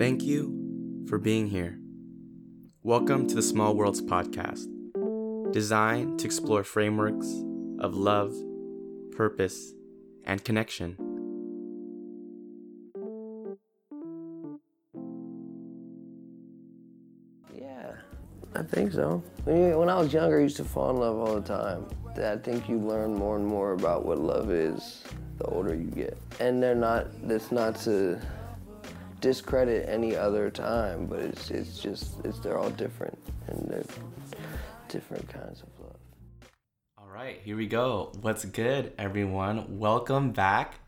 Thank you for being here. Welcome to the Small Worlds podcast, designed to explore frameworks of love, purpose, and connection. Yeah, I think so. When I was younger, I used to fall in love all the time. I think you learn more and more about what love is the older you get. And they're not, that's not to discredit any other time, but it's, it's just, it's, they're all different and they're different kinds of love. All right, here we go. What's good, everyone? Welcome back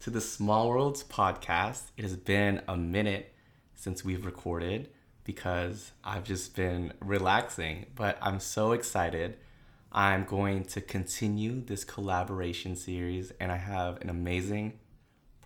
to the Small Worlds podcast. It has been a minute since we've recorded because I've just been relaxing, but I'm so excited. I'm going to continue this collaboration series, and I have an amazing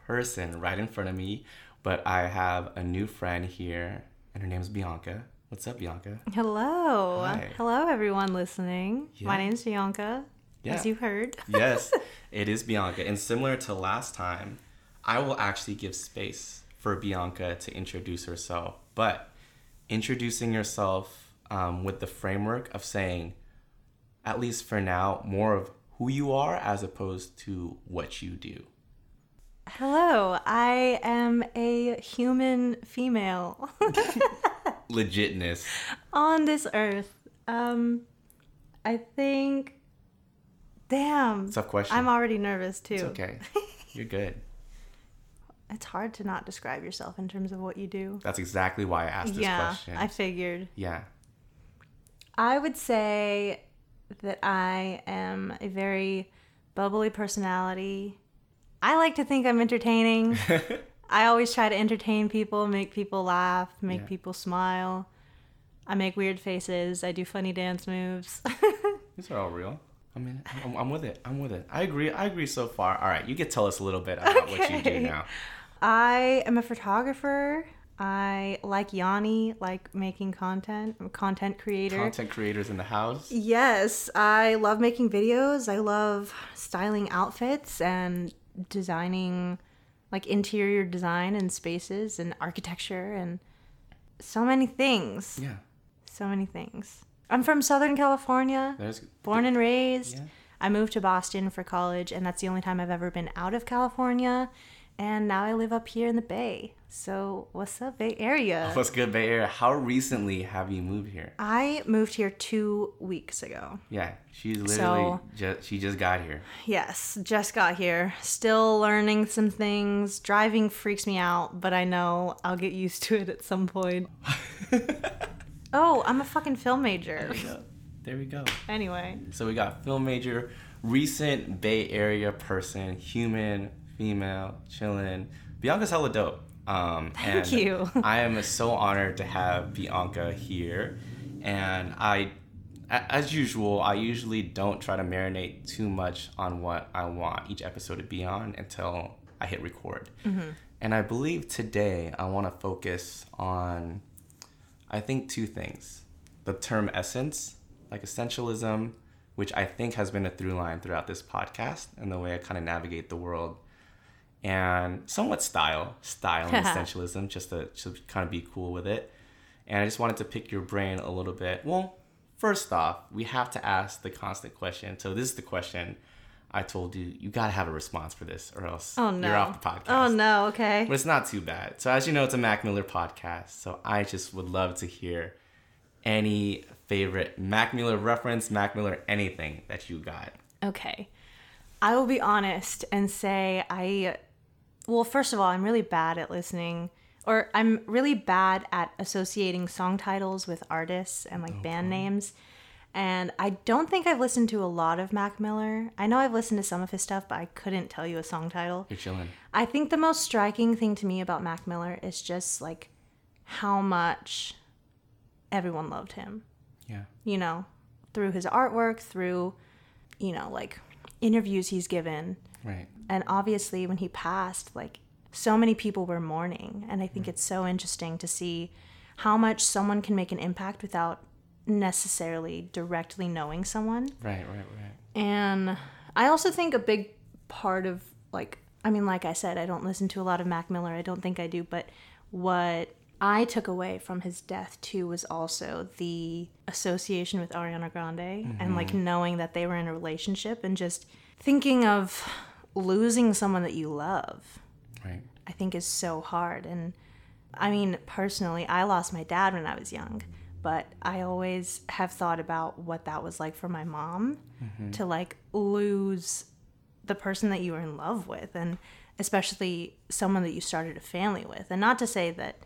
person right in front of me. But I have a new friend here, and her name's Bianca. What's up, Bianca? Hello. Hi. Hello, everyone listening. Yeah. My name's Bianca, Yeah. as you heard. yes, it is Bianca. And similar to last time, I will actually give space for Bianca to introduce herself. But introducing yourself um, with the framework of saying, at least for now, more of who you are as opposed to what you do. Hello, I am a human female Legitness. on this earth. Um, I think. Damn. Tough question. I'm already nervous too. It's okay. You're good. It's hard to not describe yourself in terms of what you do. That's exactly why I asked this yeah, question. I figured. yeah. I would say that I am a very bubbly personality. I like to think I'm entertaining. I always try to entertain people, make people laugh, make Yeah. people smile. I make weird faces. I do funny dance moves. These are all real. I mean, I'm, I'm with it. I'm with it. I agree. I agree so far. All right, you can tell us a little bit about what you do now. I am a photographer. I like Yanni, like making content. I'm a content creator. Content creators in the house. Yes, I love making videos. I love styling outfits and designing like interior design and spaces and architecture and so many things. Yeah, So many things. I'm from Southern California, there's born and raised. Yeah. I moved to Boston for college, and that's the only time I've ever been out of California. And now I live up here in the Bay. So, what's up, Bay Area? What's good, Bay Area? How recently have you moved here? I moved here two weeks ago. Yeah, she's literally So- just she just got here. Yes, just got here. Still learning some things. Driving freaks me out, but I know I'll get used to it at some point. oh, I'm a fucking film major. Yeah, there we go. Anyway, So we got film major, recent Bay Area person, human, female, chilling. Bianca's hella dope. Um, Thank you. I am so honored to have Bianca here, and I, as usual, I usually don't try to marinate too much on what I want each episode to be on until I hit record. Mm-hmm. And I believe today I want to focus on, I think, two things: the term essence, like essentialism, which I think has been a through line throughout this podcast and the way I kind of navigate the world and somewhat style, style and essentialism, just to, to kind of be cool with it. And I just wanted to pick your brain a little bit. Well, first off, we have to ask the constant question. So this is the question I told you. You gotta have a response for this, or else oh no. you're off the oh, podcast. Oh no, okay. But it's not too bad. So as you know, it's a Mac Miller podcast. So I just would love to hear any favorite Mac Miller reference, Mac Miller anything that you got. Okay. I will be honest and say I well, first of all, I'm really bad at listening or I'm really bad at associating song titles with artists and like band names. And I don't think I've listened to a lot of Mac Miller. I know I've listened to some of his stuff, but I couldn't tell you a song title. You're chilling. I think the most striking thing to me about Mac Miller is just like how much everyone loved him Yeah. you know, through his artwork, through, you know, like interviews he's given. Right. And obviously, when he passed, like so many people were mourning. And I think mm. it's so interesting to see how much someone can make an impact without necessarily directly knowing someone. Right, right, right. And I also think a big part of like I mean like I said I don't listen to a lot of Mac Miller. I don't think I do, but what I took away from his death too was also the association with Ariana Grande and like mm-hmm. knowing that they were in a relationship and just thinking of losing someone that you love. Right. I think is so hard. And I mean, personally, I lost my dad when I was young, but I always have thought about what that was like for my mom mm-hmm. to like lose the person that you were in love with and especially someone that you started a family with. And not to say that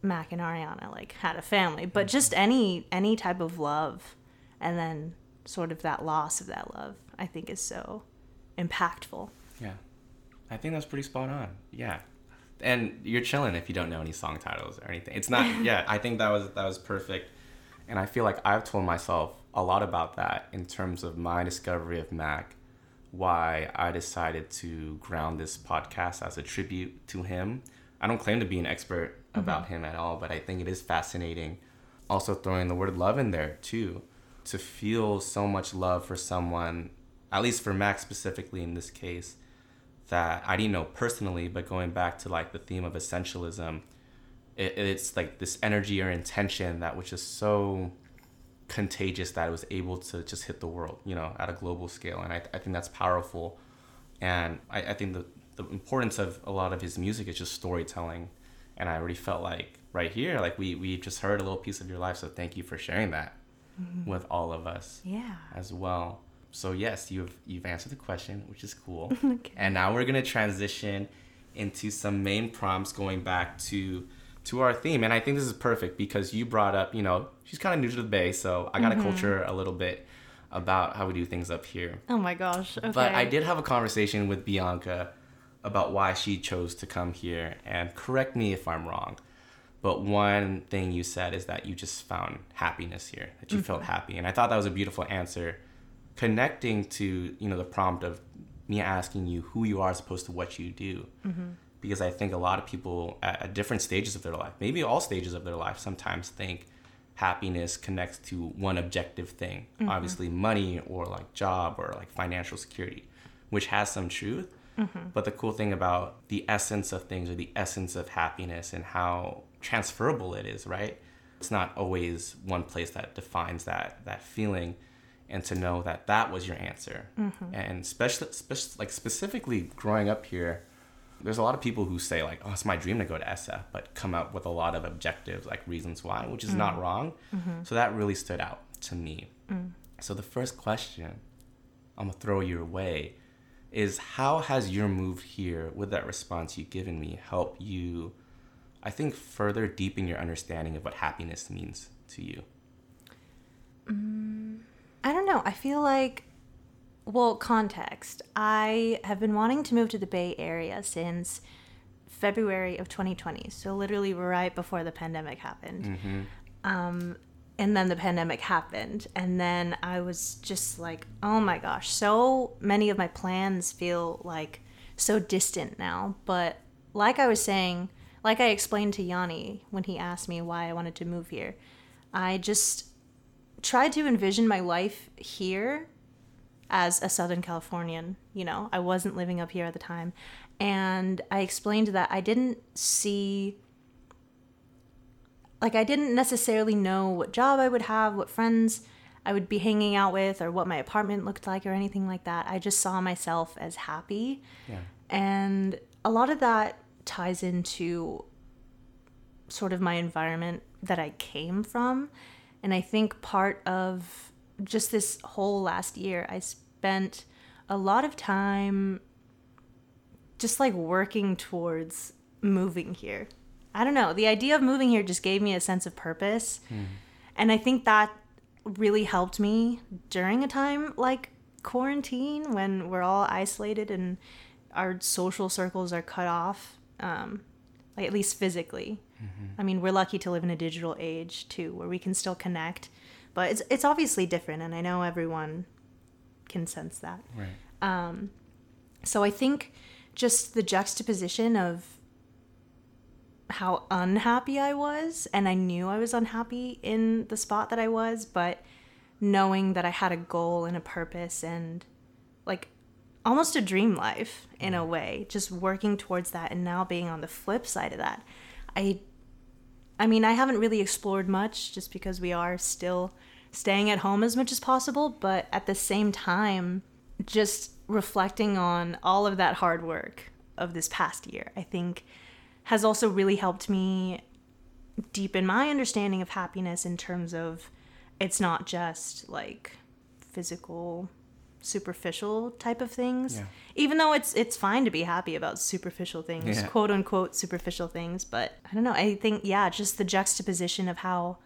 Mac and Ariana like had a family, but mm-hmm. just any any type of love and then sort of that loss of that love, I think is so impactful. Yeah. I think that's pretty spot on. Yeah. And you're chilling if you don't know any song titles or anything. It's not yeah, I think that was that was perfect. And I feel like I've told myself a lot about that in terms of my discovery of Mac, why I decided to ground this podcast as a tribute to him. I don't claim to be an expert mm-hmm. about him at all, but I think it is fascinating. Also throwing the word love in there too. To feel so much love for someone, at least for Max specifically in this case, that I didn't know personally, but going back to like the theme of essentialism, it, it's like this energy or intention that was just so contagious that it was able to just hit the world, you know, at a global scale. And I, I think that's powerful. And I, I think the, the importance of a lot of his music is just storytelling. And I already felt like right here, like we, we just heard a little piece of your life. So thank you for sharing that mm-hmm. with all of us Yeah. as well. So yes, you've you've answered the question, which is cool. Okay. And now we're gonna transition into some main prompts going back to to our theme. And I think this is perfect because you brought up, you know, she's kind of new to the Bay, so I got to mm-hmm. culture a little bit about how we do things up here. Oh my gosh. Okay. But I did have a conversation with Bianca about why she chose to come here, and correct me if I'm wrong. But one thing you said is that you just found happiness here, that you felt mm-hmm. happy, and I thought that was a beautiful answer, connecting to you know the prompt of me asking you who you are as opposed to what you do, mm-hmm. because I think a lot of people at, at different stages of their life, maybe all stages of their life, sometimes think happiness connects to one objective thing, mm-hmm. obviously money or like job or like financial security, which has some truth. Mm-hmm. But the cool thing about the essence of things or the essence of happiness and how transferable it is, right? It's not always one place that defines that that feeling, and to know that that was your answer, mm-hmm. and especially, spec- like specifically growing up here, there's a lot of people who say like, "Oh, it's my dream to go to SF," but come up with a lot of objectives like reasons why, which is not mm. wrong. Mm-hmm. So that really stood out to me. Mm. So the first question I'm gonna throw your way is how has your move here with that response you've given me help you I think further deepen your understanding of what happiness means to you. Mm. I don't know. I feel like, well, context. I have been wanting to move to the Bay Area since February of 2020. So, literally, right before the pandemic happened. Um, and then the pandemic happened. And then I was just like, oh my gosh, so many of my plans feel like so distant now. But, like I was saying, like I explained to Yanni when he asked me why I wanted to move here, I just tried to envision my life here as a Southern Californian. You know, I wasn't living up here at the time. And I explained that I didn't see, like, I didn't necessarily know what job I would have, what friends I would be hanging out with, or what my apartment looked like, or anything like that. I just saw myself as happy. Yeah. And a lot of that ties into sort of my environment that I came from. And I think part of just this whole last year, I spent a lot of time just like working towards moving here. I don't know. The idea of moving here just gave me a sense of purpose. And I think that really helped me during a time like quarantine when we're all isolated and our social circles are cut off, um, like at least physically. I mean, we're lucky to live in a digital age too, where we can still connect, but it's it's obviously different, and I know everyone can sense that. Right. Um, So I think just the juxtaposition of how unhappy I was, and I knew I was unhappy in the spot that I was, but knowing that I had a goal and a purpose and like almost a dream life in a mm. way, just working towards that and now being on the flip side of that. I I mean, I haven't really explored much just because we are still staying at home as much as possible, but at the same time, just reflecting on all of that hard work of this past year, I think has also really helped me deepen my understanding of happiness in terms of it's not just like physical superficial type of things Yeah. even though it's it's fine to be happy about superficial things Yeah. quote unquote superficial things but i don't know i think yeah just the juxtaposition of how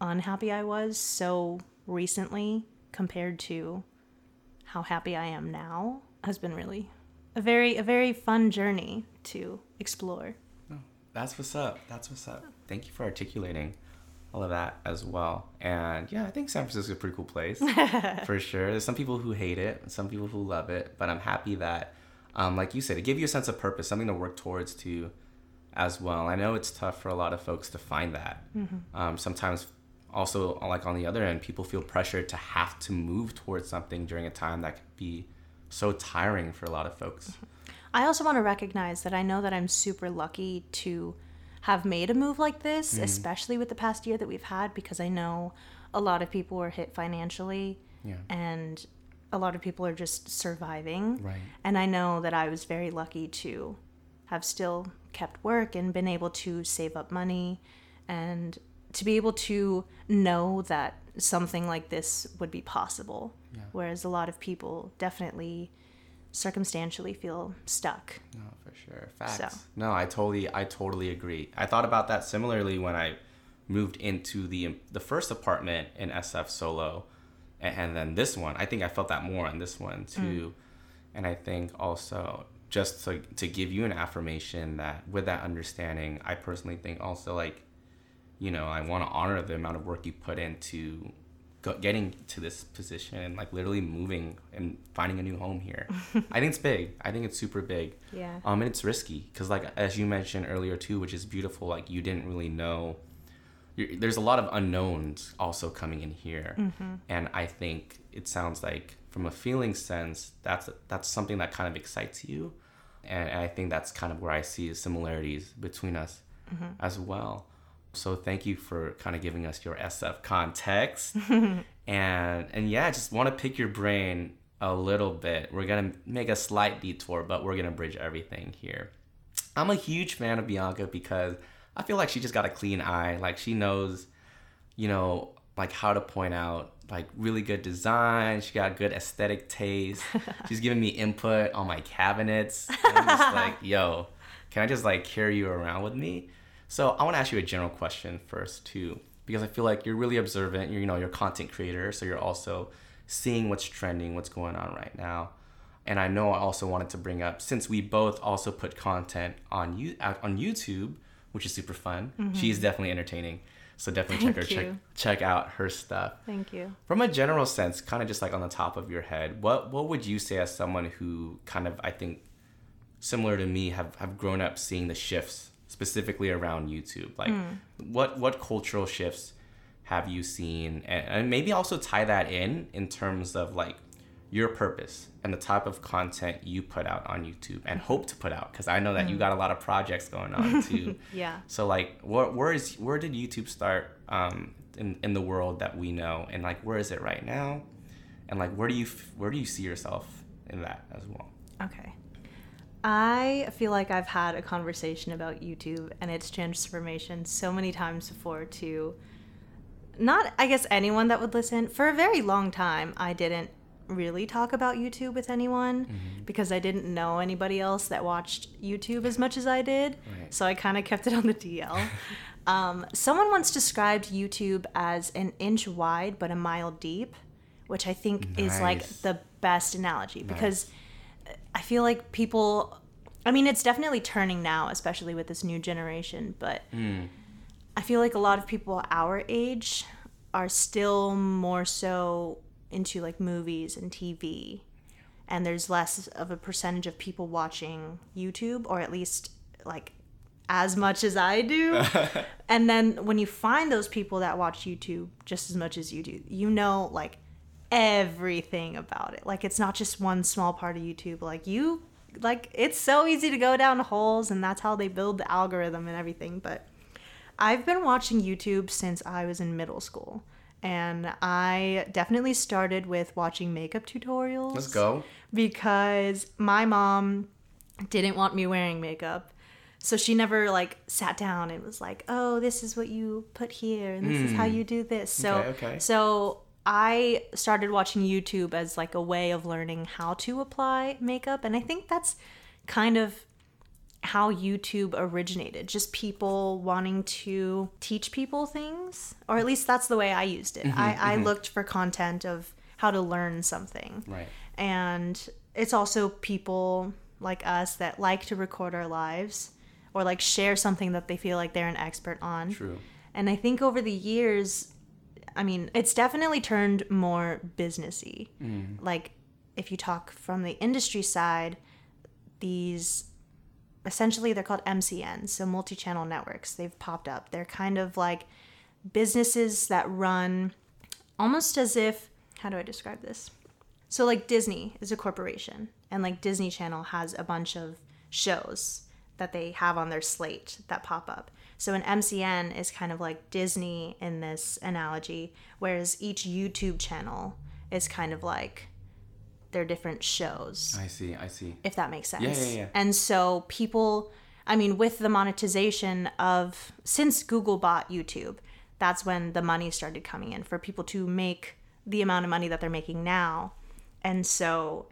unhappy i was so recently compared to how happy i am now has been really a very a very fun journey to explore oh, That's what's up. That's what's up. Thank you for articulating all of that as well. And yeah, I think San Francisco is a pretty cool place for sure. There's some people who hate it, some people who love it, but I'm happy that, um, like you said, it gave you a sense of purpose, something to work towards too, as well. I know it's tough for a lot of folks to find that. Um, sometimes, also like on the other end, people feel pressured to have to move towards something during a time that could be so tiring for a lot of folks. I also want to recognize that I know that I'm super lucky to have made a move like this, mm-hmm. especially with the past year that we've had, because I know a lot of people were hit financially Yeah. and a lot of people are just surviving. Right. And I know that I was very lucky to have still kept work and been able to save up money and to be able to know that something like this would be possible. Whereas a lot of people definitely circumstantially feel stuck. No, for sure. Facts. So. No, I totally, I totally agree. I thought about that similarly when I moved into the the first apartment in SF Solo, and, and then this one. I think I felt that more on this one mm. too, and I think also just to to give you an affirmation that with that understanding, I personally think also like, you know, I want to honor the amount of work you put into getting to this position and like literally moving and finding a new home here. I think it's big. I think it's super big. Yeah. Um, and it's risky because, like as you mentioned earlier too, which is beautiful. Like you didn't really know. there's a lot of unknowns also coming in here, and I think it sounds like from a feeling sense, that's that's something that kind of excites you, and, and I think that's kind of where I see similarities between us as well. So thank you for kind of giving us your SF context, and and yeah, just want to pick your brain a little bit. We're gonna make a slight detour, but we're gonna bridge everything here. I'm a huge fan of Bianca because I feel like she just got a clean eye. Like she knows, you know, like how to point out like really good design. She got good aesthetic taste. She's giving me input on my cabinets. I'm just like, yo, can I just like carry you around with me? So I want to ask you a general question first too, because I feel like you're really observant. You're, you know, you're a content creator, so you're also seeing what's trending, what's going on right now. And I know I also wanted to bring up since we both also put content on you out on YouTube, which is super fun. Mm-hmm. She's definitely entertaining. So definitely check her check check out her stuff. Thank you. From a general sense, kind of just like on the top of your head, what what would you say as someone who kind of I think similar to me have, have grown up seeing the shifts specifically around YouTube? Like what what cultural shifts have you seen and, and maybe also tie that in in terms of like your purpose and the type of content you put out on YouTube and hope to put out because I know that you got a lot of projects going on too. Yeah. So like, where where is where did YouTube start um, in in the world that we know, and like where is it right now, and like where do you where do you see yourself in that as well? Okay. I feel like I've had a conversation about YouTube and its transformation so many times before to not, I guess, anyone that would listen. For a very long time, I didn't really talk about YouTube with anyone because I didn't know anybody else that watched YouTube as much as I did. Right. So I kind of kept it on the DL. um, someone once described YouTube as an inch wide but a mile deep, which I think is like the best analogy because I feel like people. I mean, it's definitely turning now, especially with this new generation. But mm. I feel like a lot of people our age are still more so into like movies and TV, and there's less of a percentage of people watching YouTube, or at least like as much as I do. and then when you find those people that watch YouTube just as much as you do, you know like everything about it. Like it's not just one small part of YouTube. Like you like it's so easy to go down holes and that's how they build the algorithm and everything, but I've been watching YouTube since I was in middle school. And I definitely started with watching makeup tutorials. Let's go. Because my mom didn't want me wearing makeup. So she never like sat down and was like, "Oh, this is what you put here and this is how you do this." So Hmm. Okay, okay. so I started watching YouTube as like a way of learning how to apply makeup and I think that's kind of how YouTube originated. Just people wanting to teach people things, or at least that's the way I used it. Mm-hmm, I, I mm-hmm. looked for content of how to learn something. Right. And it's also people like us that like to record our lives or like share something that they feel like they're an expert on. True. And I think over the years, I mean, it's definitely turned more businessy. Mm. Like, if you talk from the industry side, these essentially they're called MCNs, so multi-channel networks. They've popped up. They're kind of like businesses that run almost as if how do I describe this? So like Disney is a corporation and like Disney Channel has a bunch of shows that they have on their slate that pop up. So an MCN is kind of like Disney in this analogy, whereas each YouTube channel is kind of like their different shows I see. I see. if that makes sense. Yeah, yeah, yeah. And so people, I mean, with the monetization of since Google bought YouTube, that's when the money started coming in for people to make the amount of money that they're making now. And so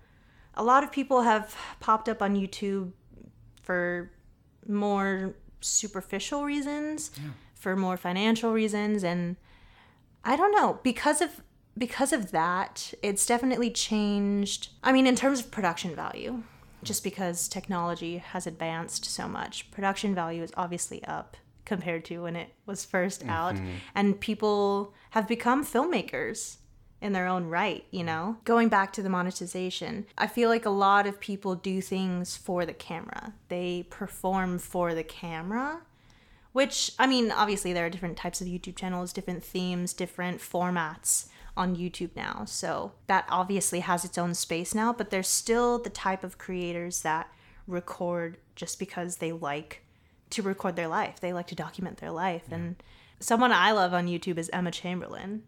a lot of people have popped up on YouTube for more superficial reasons, for more financial reasons and I don't know because of because of that, it's definitely changed. I mean, in terms of production value, just because technology has advanced so much, production value is obviously up compared to when it was 1st out, mm-hmm. and people have become filmmakers in their own right, you mm. know? Going back to the monetization, I feel like a lot of people do things for the camera. They perform for the camera which I mean, obviously there are different types of YouTube channels, different themes, different formats on YouTube now. So that obviously has its own space now, but there's still the type of creators that record just because they like to record their life. They like to document their life. And someone I love on YouTube is Emma Chamberlain.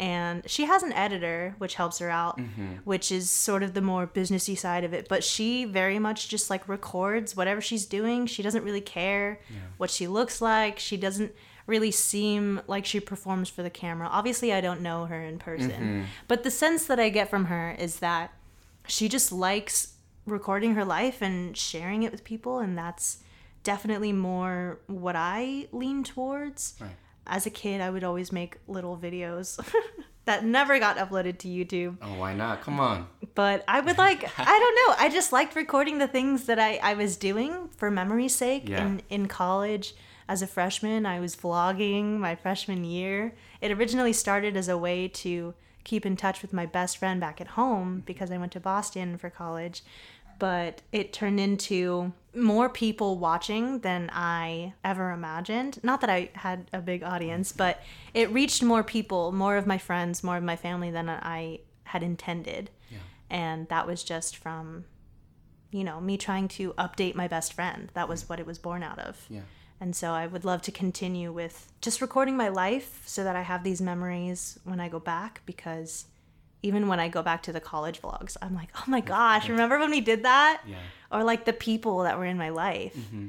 And she has an editor, which helps her out, mm-hmm. which is sort of the more businessy side of it. But she very much just like records whatever she's doing. She doesn't really care what she looks like. She doesn't really seem like she performs for the camera. Obviously, I don't know her in person, mm-hmm. but the sense that I get from her is that she just likes recording her life and sharing it with people, and that's definitely more what I lean towards. Right. As a kid, I would always make little videos that never got uploaded to YouTube. Oh, why not? Come on. But I would like, I don't know, I just liked recording the things that I, I was doing for memory's sake. Yeah. In, in college, as a freshman, I was vlogging my freshman year. It originally started as a way to keep in touch with my best friend back at home because I went to Boston for college. But it turned into more people watching than I ever imagined. Not that I had a big audience, but it reached more people, more of my friends, more of my family than I had intended. Yeah. And that was just from, you know, me trying to update my best friend. That was what it was born out of. Yeah. And so I would love to continue with just recording my life so that I have these memories when I go back because even when I go back to the college vlogs, I'm like, oh my gosh, remember when we did that? Yeah. Or like the people that were in my life. Mm-hmm.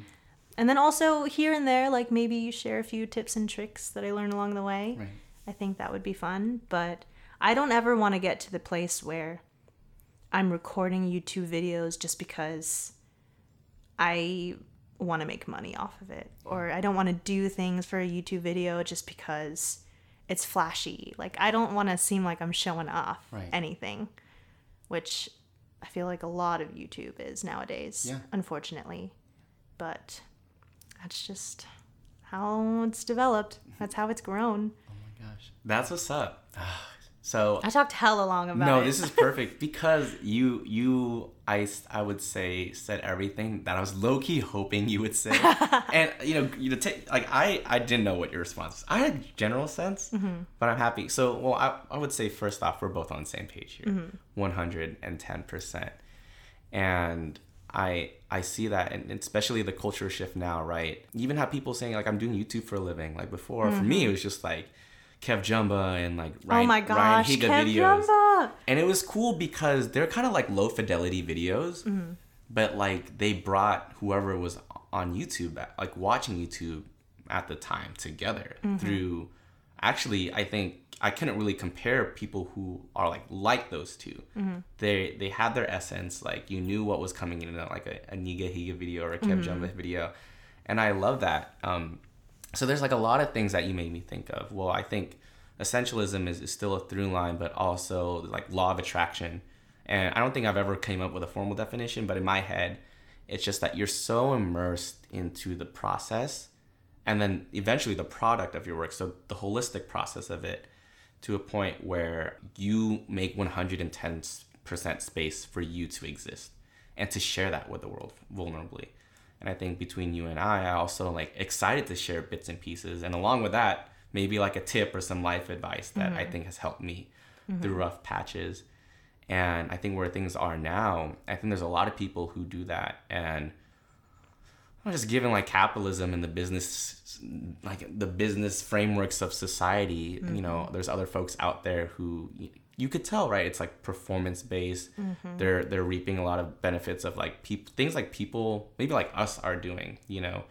And then also here and there, like maybe you share a few tips and tricks that I learned along the way. Right. I think that would be fun. But I don't ever want to get to the place where I'm recording YouTube videos just because I want to make money off of it. Or I don't want to do things for a YouTube video just because it's flashy. Like, I don't want to seem like I'm showing off Right. anything, which I feel like a lot of YouTube is nowadays, Yeah. unfortunately. But that's just how it's developed. Mm-hmm. That's how it's grown. Oh my gosh. That's what's up. So I talked hella long about no, it. No, this is perfect because you you I I would say said everything that I was low key hoping you would say, and you know you know take like I I didn't know what your response was. I had general sense, Mm-hmm. but I'm happy. So well I I would say first off we're both on the same page here, Mm-hmm. one hundred and ten percent, and I I see that, and especially the culture shift now, right? Even have people saying like I'm doing YouTube for a living. Like before, for me, it was just like KevJumba and like Ryan, Mm-hmm. oh my gosh, Ryan Higa Kev videos, Jumba. and it was cool because they're kind of like low fidelity videos, Mm-hmm. but like they brought whoever was on YouTube, like watching YouTube at the time together Mm-hmm. through. Actually, I think I couldn't really compare people who are like like those 2 They they had their essence. Like you knew what was coming in like a, a NigaHiga video or a KevJumba video, and I love that. Um, so there's like a lot of things that you made me think of. Well, I think essentialism is, is still a through line, but also like law of attraction. And I don't think I've ever came up with a formal definition, but in my head, it's just that you're so immersed into the process and then eventually the product of your work. So the holistic process of it to a point where you make 110% space for you to exist and to share that with the world vulnerably. And I think between you and I, I also like excited to share bits and pieces. And along with that, maybe like a tip or some life advice that I mm-hmm. think has helped me mm-hmm. through rough patches. And I think where things are now, I think there's a lot of people who do that. And I'm just given like capitalism and the business, like the business frameworks of society. You know, mm-hmm. there's other folks out there who you could tell, right? It's like performance based. Mm-hmm. They're they're reaping a lot of benefits of like people, things like people, maybe like us are doing. You know,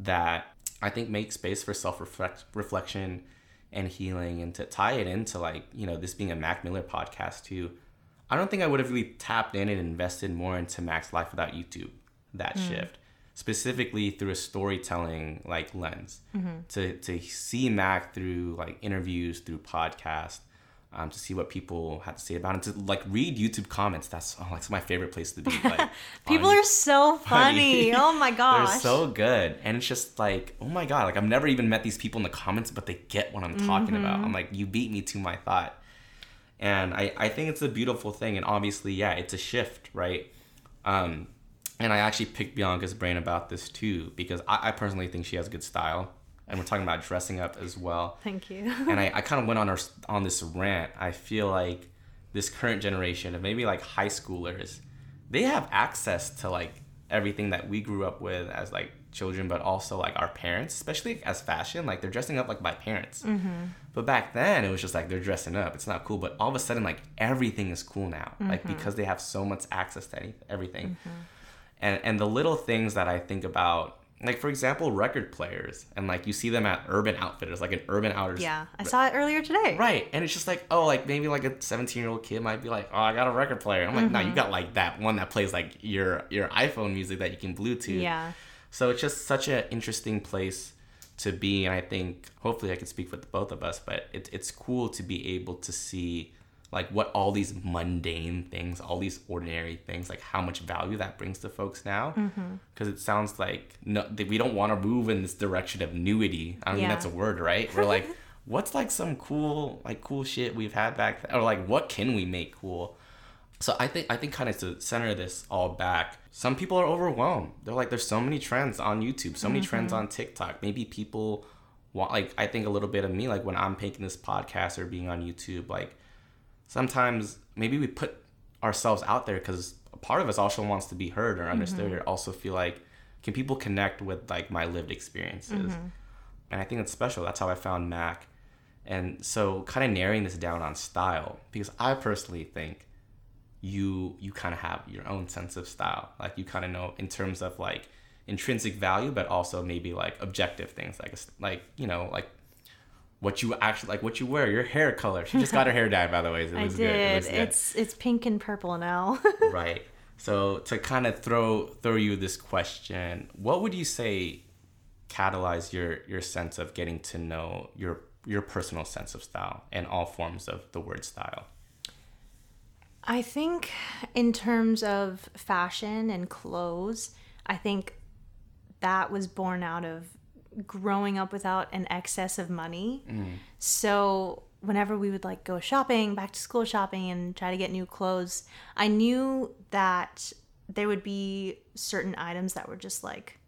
that I think make space for self reflection and healing, and to tie it into like you know this being a Mac Miller podcast too. I don't think I would have really tapped in and invested more into Mac's life without YouTube. That mm. shift specifically through a storytelling like lens mm-hmm. to to see Mac through like interviews through podcasts um, to see what people had to say about it to like read YouTube comments. That's oh, like my favorite place to be like People are so funny. oh my gosh. they're so good. And it's just like oh my god like I've never even met these people in the comments but they get what I'm talking about. I'm like you beat me to my thought. And I, I think it's a beautiful thing. And obviously yeah it's a shift right? Um, and I actually picked Bianca's brain about this too because I, I personally think she has good style and we're talking about dressing up as well Thank you. and I, I kind of went on our on this rant. I feel like this current generation of maybe like high schoolers, they have access to like everything that we grew up with as like children, but also like our parents, especially as fashion. Like they're dressing up like my parents. Mm-hmm. But back then it was just like they're dressing up. It's not cool. But all of a sudden, like everything is cool now. Like mm-hmm. because they have so much access to any, everything. Mm-hmm. And and the little things that I think about. Like for example, record players, and like you see them at Urban Outfitters, like an Urban Outfitters yeah, I saw it earlier today. Right. And it's just like, oh, like maybe like a 17 year old kid might be like, oh, I got a record player. I'm like, no, you mm-hmm. got like that one that plays like your your iPhone music that you can Bluetooth. Yeah. So it's just such an interesting place to be. And I think hopefully I can speak for the both of us, but it, it's cool to be able to see like what all these mundane things, all these ordinary things, like how much value that brings to folks now. Mm-hmm. Because it sounds like no, we don't want to move in this direction of nudity. I don't Yeah. that's a word, right? We're like, what's like some cool, like cool shit we've had back, th- or like what can we make cool? So I think I think kind of to center this all back, some people are overwhelmed. They're like, there's so many trends on YouTube, so many trends mm-hmm. on TikTok. Maybe people want like I think a little bit of me, like when I'm making this podcast or being on YouTube, like sometimes maybe we put ourselves out there because a part of us also wants to be heard or understood mm-hmm. or also feel like can people connect with like my lived experiences? Mm-hmm. And i think it's special. That's how i found mac. And so kind of narrowing this down on style because i personally think you you kind of have your own sense of style. Like you kind of know in terms of like intrinsic value but also maybe like objective things like like you know like what you actually like what you wear your hair color she just got her hair dyed by the way it I looks good it did. looks good It's it's pink and purple now. right so to kind of throw throw you this question what would you say catalyze your your sense of getting to know your your personal sense of style and all forms of the word style I think in terms of fashion and clothes, I think that was born out of growing up without an excess of money. Mm. So whenever we would like go shopping, back to school shopping and try to get new clothes, I knew that there would be certain items that were just like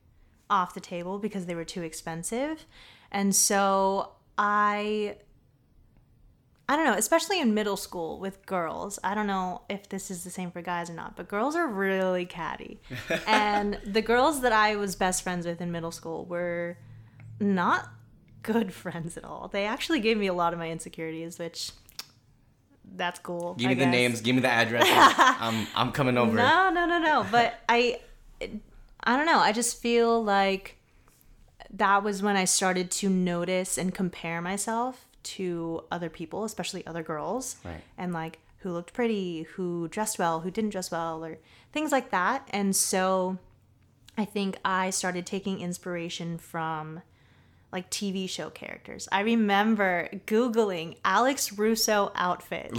off the table because they were too expensive. And so I I don't know, especially in middle school with girls. I don't know if this is the same for guys or not, but girls are really catty. and the girls that I was best friends with in middle school were not good friends at all. They actually gave me a lot of my insecurities, which that's cool. Give me I the guess. names. Give me the addresses. I'm I'm coming over. No, no, no, no. But I, I don't know. I just feel like that was when I started to notice and compare myself to other people, especially other girls, Right. and like who looked pretty, who dressed well, who didn't dress well, or things like that. And so, I think I started taking inspiration from like TV show characters. I remember Googling Alex Russo outfit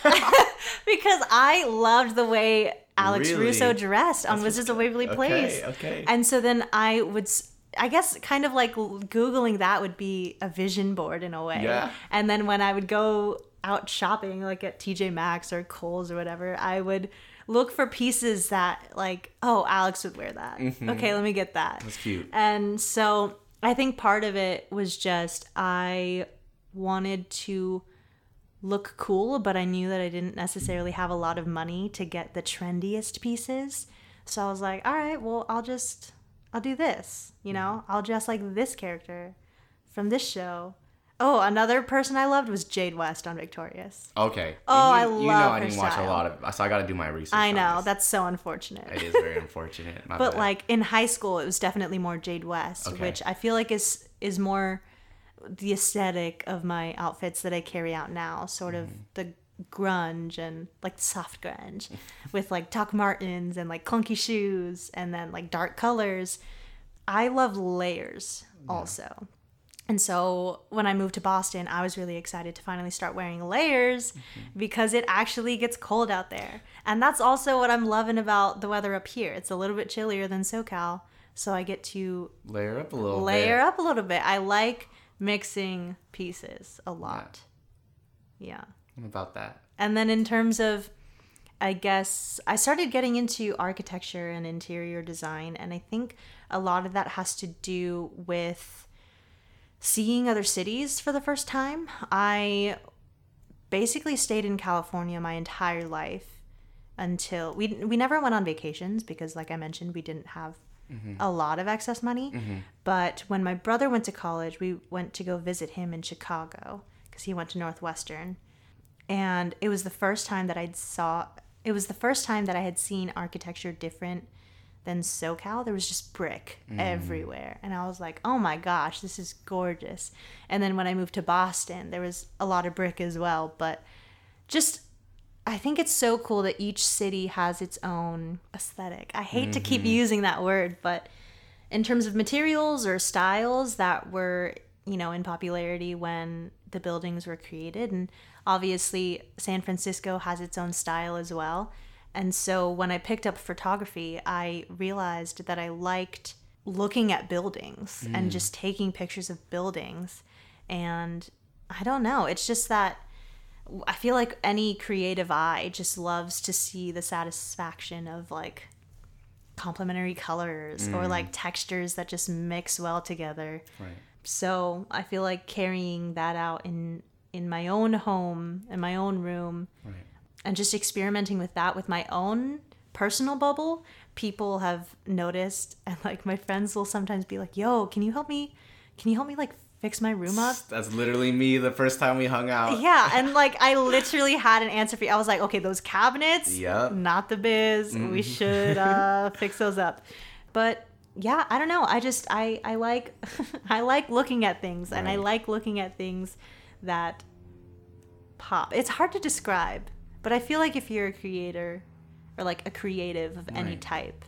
because I loved the way Alex Really? Russo dressed on Wizards of Waverly Place. okay. okay. And so then I would, I guess, kind of like Googling that would be a vision board in a way. Yeah. And then when I would go out shopping, like at TJ Maxx or Kohl's or whatever, I would look for pieces that, like, oh, Alex would wear that. Okay, let me get that. Mm-hmm. That's cute. And so I think part of it was just I wanted to look cool, but I knew that I didn't necessarily have a lot of money to get the trendiest pieces. So I was like, all right, well, I'll just I'll do this, you know? Mm-hmm. I'll dress like this character from this show. Oh, another person I loved was Jade West on Victorious. Okay. Oh, you, I You know I didn't watch a lot of, so I got to do my research. I know, that's so unfortunate. It is very unfortunate. But bad. like in high school it was definitely more jade west Okay. which i feel like is is more the aesthetic of my outfits that i carry out now sort of Mm-hmm. the grunge and like soft grunge with like doc martens and like clunky shoes and then like dark colors i love layers also and so when I moved to Boston, I was really excited to finally start wearing layers mm-hmm. because it actually gets cold out there. And that's also what I'm loving about the weather up here. It's a little bit chillier than SoCal, so I get to layer up a little layer bit. up a little bit. I like mixing pieces a lot. Yeah. What about that? And then in terms of I guess I started getting into architecture and interior design and I think a lot of that has to do with seeing other cities for the first time. I basically stayed in California my entire life until we we never went on vacations because like I mentioned we didn't have mm-hmm. a lot of excess money. Mm-hmm. But when my brother went to college, we went to go visit him in Chicago because he went to Northwestern. And it was the first time that I'd saw it was the first time that I had seen architecture different than SoCal. There was just brick mm. everywhere. And I was like, oh my gosh, this is gorgeous. And then when I moved to Boston, there was a lot of brick as well. But just, I think it's so cool that each city has its own aesthetic. I hate to keep mm-hmm. using that word, but in terms of materials or styles that were, you know, in popularity when the buildings were created. And obviously, San Francisco has its own style as well. And so when I picked up photography, I realized that I liked looking at buildings and mm. just taking pictures of buildings. And I don't know, it's just that I feel like any creative eye just loves to see the satisfaction of like complementary colors or mm. like textures that just mix well together. Right. So I feel like carrying that out in in my own home, in my own room, Right. And just experimenting with that with my own personal bubble, people have noticed and like my friends will sometimes be like, "Yo, can you help me? Can you help me like fix my room up?" That's literally me the first time we hung out. Yeah, and like I literally had an answer for you. I was like, "Okay, those cabinets, Yep. not the biz. We should uh fix those up." But yeah, I don't know. I just I I like I like looking at things and I like looking at things that pop. It's hard to describe, but I feel like if you're a creator or like a creative of any Right. type,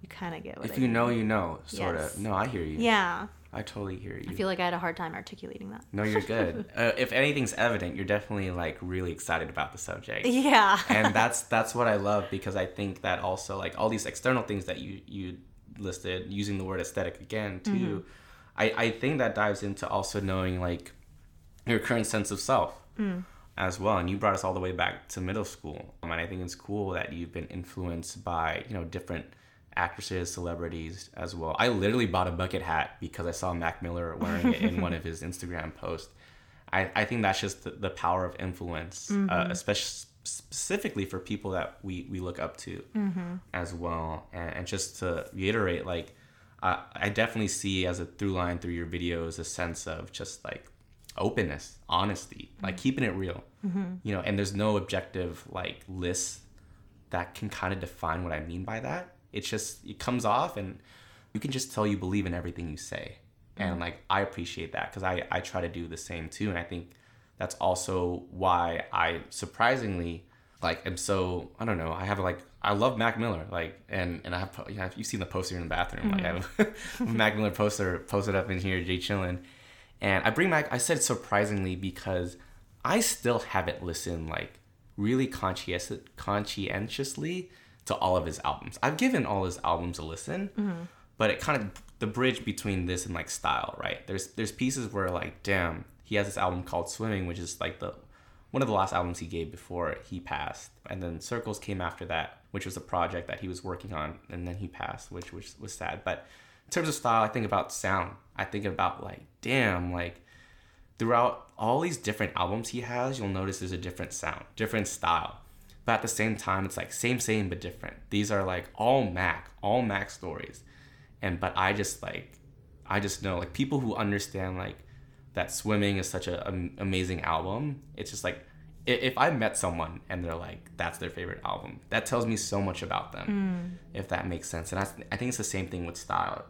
you kind of get what If I you mean. know, you know, sort Yes. of. No, I hear you. Yeah, I totally hear you. I feel like I had a hard time articulating that. no, you're good. uh, if anything's evident, you're definitely like really excited about the subject. Yeah. and that's that's what I love because I think that also like all these external things that you you listed using the word aesthetic again too, Mm-hmm. I I think that dives into also knowing like your current sense of self Mm. As well. And you brought us all the way back to middle school, Um, and I think it's cool that you've been influenced by you know different actresses, celebrities as well. I literally bought a bucket hat because I saw Mac Miller wearing it in one of his Instagram posts. I, I think that's just the, the power of influence, uh, Mm-hmm. especially specifically for people that we, we look up to Mm-hmm. as well. And, and just to reiterate, like, I, I definitely see as a through line through your videos a sense of just like openness, honesty, like mm-hmm. keeping it real, mm-hmm. you know, and there's no objective like list that can kind of define what I mean by that. It's just, it comes off and you can just tell you believe in everything you say. And mm-hmm. like, I appreciate that because I, I try to do the same too. And I think that's also why I surprisingly like am so, I don't know, I have like, I love Mac Miller, like, and and I have, you know, you've seen the poster in the bathroom, like I have a Mac Miller poster posted up in here, Jay chillin', and I bring Mac. I said surprisingly because I still haven't listened like really conscientious conscientiously to all of his albums. I've given all his albums a listen, mm-hmm. but it kind of the bridge between this and like style, right? There's there's pieces where like, damn, he has this album called Swimming, which is like the one of the last albums he gave before he passed, and then Circles came after that, which was a project that he was working on, and then he passed, which which was sad. But terms of style, I think about sound. I think about like, damn, like throughout all these different albums he has, you'll notice there's a different sound, different style. But at the same time, it's like same, same, but different. These are like all Mac, all Mac stories. And but I just like, I just know like people who understand like that swimming is such a, am amazing album. It's just like if I met someone and they're like that's their favorite album, that tells me so much about them. Mm. If that makes sense. And I, I think it's the same thing with style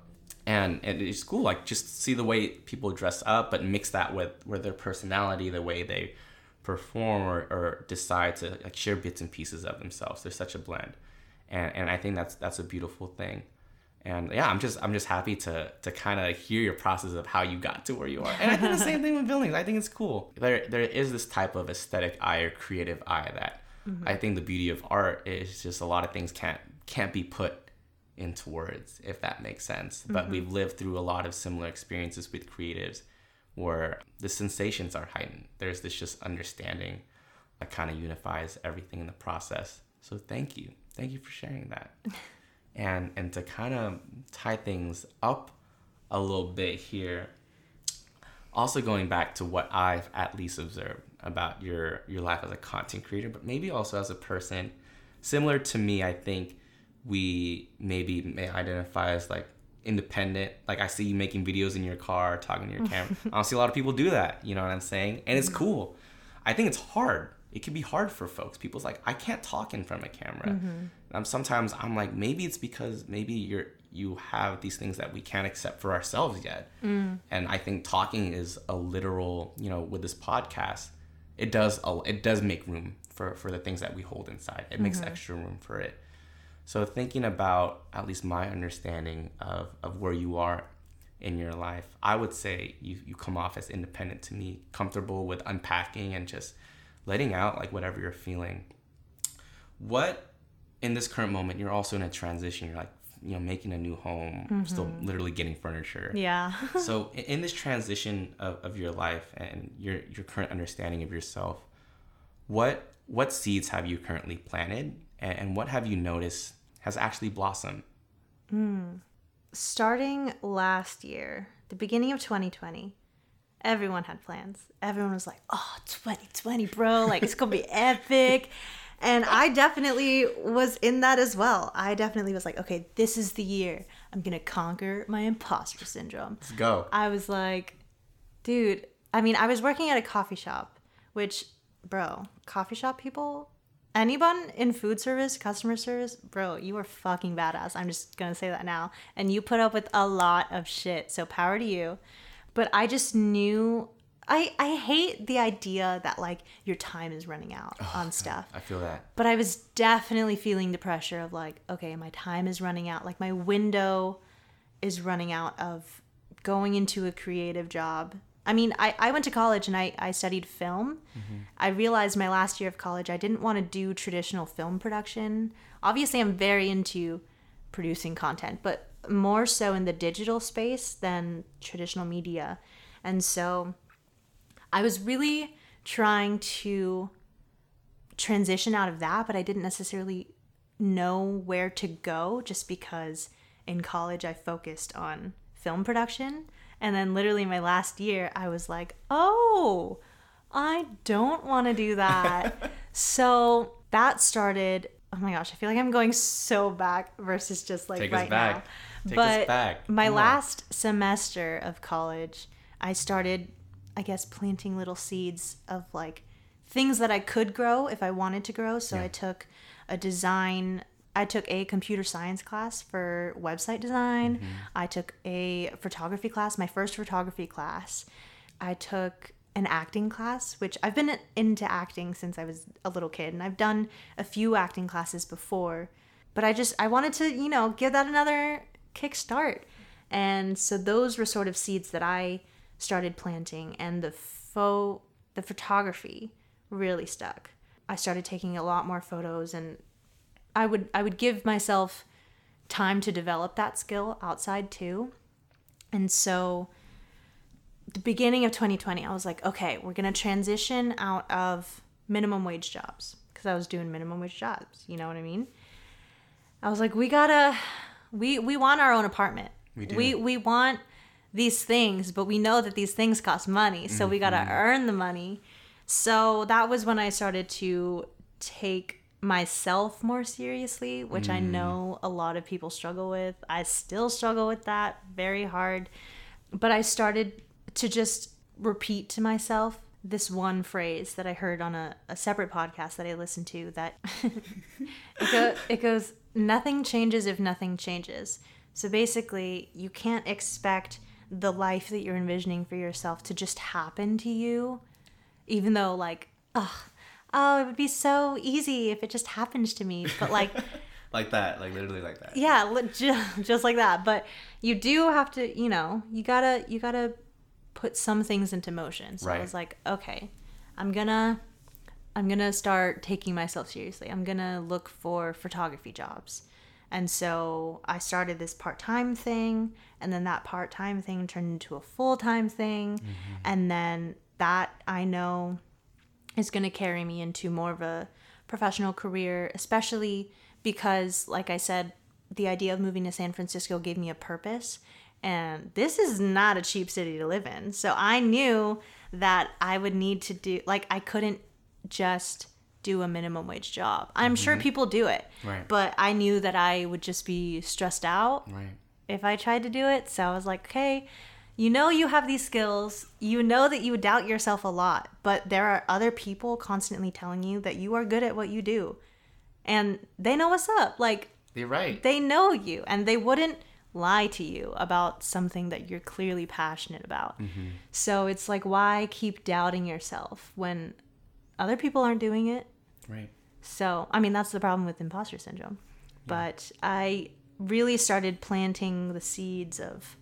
and, it's cool like just see the way people dress up but mix that with with their personality the way they perform or, or decide to like share bits and pieces of themselves. There's such a blend. And and i think that's that's a beautiful thing. And yeah i'm just i'm just happy to to kind of hear your process of how you got to where you are. And i think the same thing with buildings i think it's cool. There there is this type of aesthetic eye or creative eye that mm-hmm. i think the beauty of art is just a lot of things can't can't be put into words, if that makes sense. But mm-hmm. we've lived through a lot of similar experiences with creatives where the sensations are heightened. There's this just understanding that kind of unifies everything in the process. So thank you. Thank you for sharing that. and and to kind of tie things up a little bit here, also going back to what I've at least observed about your your life as a content creator, but maybe also as a person similar to me, I think we maybe may identify as like independent. Like I see you making videos in your car, talking to your camera. I don't see a lot of people do that. You know what I'm saying? And it's cool. I think it's hard. It can be hard for folks. People's like, I can't talk in front of a camera. Um, sometimes I'm like, maybe it's because maybe you're you have these things that we can't accept for ourselves yet. And I think talking is a literal, you know, with this podcast, it does a, it does make room for for the things that we hold inside. It makes extra room for it. So thinking about at least my understanding of, of where you are in your life, I would say you, you come off as independent to me, comfortable with unpacking and just letting out like whatever you're feeling. What in this current moment, you're also in a transition, you're like, you know, making a new home, still mm-hmm. literally getting furniture Yeah. so in this transition of, of your life and your your current understanding of yourself what what seeds have you currently planted and, and what have you noticed has actually blossomed hmm. Starting last year, the beginning of 2020, everyone had plans. Everyone was like, oh, 2020, bro. Like, it's to be epic. And I definitely was in that as well. I definitely was like, okay, this is the year. I'm to conquer my imposter syndrome. let's go I was like, dude, I mean, I was working at a coffee shop, which, bro, coffee shop people, anyone in food service, customer service, bro, you are fucking badass. I'm just gonna say that now. And you put up with a lot of shit, so power to you. But I just knew. I, I hate the idea that like your time is running out on stuff i feel that but I was definitely feeling the pressure of like, okay, my time is running out. Like my window is running out of going into a creative job. I mean, I, I went to college and I, I studied film. Mm-hmm. I realized my last year of college I didn't want to do traditional film production. Obviously, I'm very into producing content, but more so in the digital space than traditional media. And so I was really trying to transition out of that, but I didn't necessarily know where to go just because in college I focused on film production. And then literally my last year, I was like, oh, I don't want to do that. so that started. Oh my gosh, I feel like I'm going so back versus just like Take right us back. now. Take but us back. my Come on. last semester of college, I started, I guess, planting little seeds of like things that I could grow if I wanted to grow. So Yeah. I took a design. I took a computer science class for website design. Mm-hmm. I took a photography class, my first photography class. I took an acting class, which I've been into acting since I was a little kid, and I've done a few acting classes before. But I just I wanted to, you know, give that another kickstart. And so those were sort of seeds that I started planting and the pho the photography really stuck. I started taking a lot more photos and I would I would give myself time to develop that skill outside too. And so the beginning of 2020, I was like, okay, we're going to transition out of minimum wage jobs because I was doing minimum wage jobs, you know what I mean? I was like, we got to we we want our own apartment. We do. We we want these things, but we know that these things cost money, so we got to mm-hmm. earn the money. So that was when I started to take myself more seriously, which I mm. know a lot of people struggle with. I still struggle with that very hard. But I started to just repeat to myself this one phrase that I heard on a, a separate podcast that I listened to that it, go, it goes, nothing changes if nothing changes. So basically, you can't expect the life that you're envisioning for yourself to just happen to you, even though, like, oh, oh, it would be so easy if it just happened to me. But, like, Like that, like literally like that. yeah, li- ju- just like that. But you do have to, you know, you gotta, you gotta put some things into motion. So I was like, okay, I'm gonna, I'm gonna start taking myself seriously. I'm gonna look for photography jobs. And so I started this part time thing, and then that part time thing turned into a full time thing. Mm-hmm. And then that I know is going to carry me into more of a professional career, especially because, like I said, the idea of moving to San Francisco gave me a purpose. And this is not a cheap city to live in. So I knew that I would need to do, like, I couldn't just do a minimum wage job. I'm sure people do it. Right. But I knew that I would just be stressed out Right. if I tried to do it. So I was like, okay, you know you have these skills. You know that you doubt yourself a lot, but there are other people constantly telling you that you are good at what you do. And they know what's up. Like You're right. they know you and they wouldn't lie to you about something that you're clearly passionate about. Mm-hmm. So it's like why keep doubting yourself when other people aren't doing it? right. So, I mean, that's the problem with imposter syndrome. But I really started planting the seeds of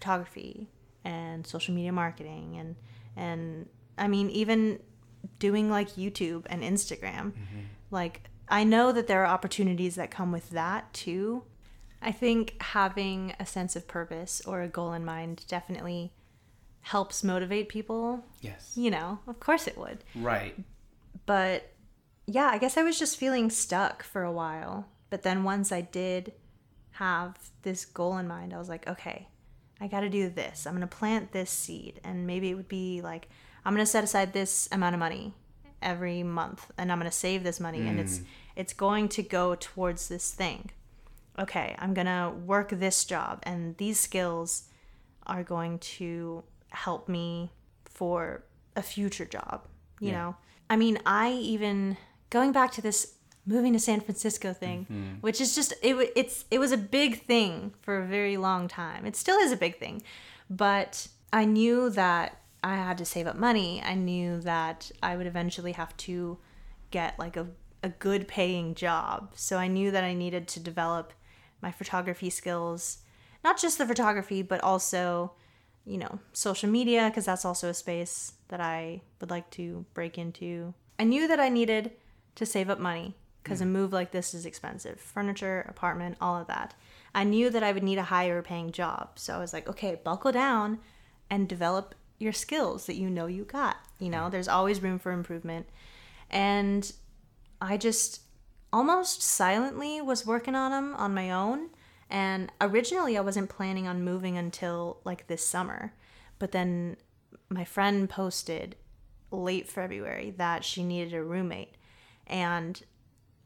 photography and social media marketing and and I mean even doing like YouTube and Instagram. Mm-hmm. Like I know that there are opportunities that come with that too. I think having a sense of purpose or a goal in mind definitely helps motivate people. Yes. You know, of course it would Right. but yeah, I guess I was just feeling stuck for a while. But then once I did have this goal in mind, I was like, okay, I got to do this. I'm going to plant this seed. And maybe it would be like, I'm going to set aside this amount of money every month and I'm going to save this money and it's mm. it's going to go towards this thing. Okay, I'm going to work this job and these skills are going to help me for a future job, you Yeah. know. I mean, I even going back to this moving to San Francisco thing, Mm-hmm. which is just it. It's it was a big thing for a very long time. It still is a big thing. But I knew that I had to save up money. I knew that I would eventually have to get like a a good paying job. So I knew that I needed to develop my photography skills, not just the photography, but also, you know, social media, because that's also a space that I would like to break into. I knew that I needed to save up money because a move like this is expensive furniture, apartment, all of that. I knew that I would need a higher paying job. So I was like, okay, buckle down and develop your skills that you know you got. You know, there's always room for improvement. And I just almost silently was working on them on my own. And originally, I wasn't planning on moving until like this summer. But then my friend posted late February that she needed a roommate. And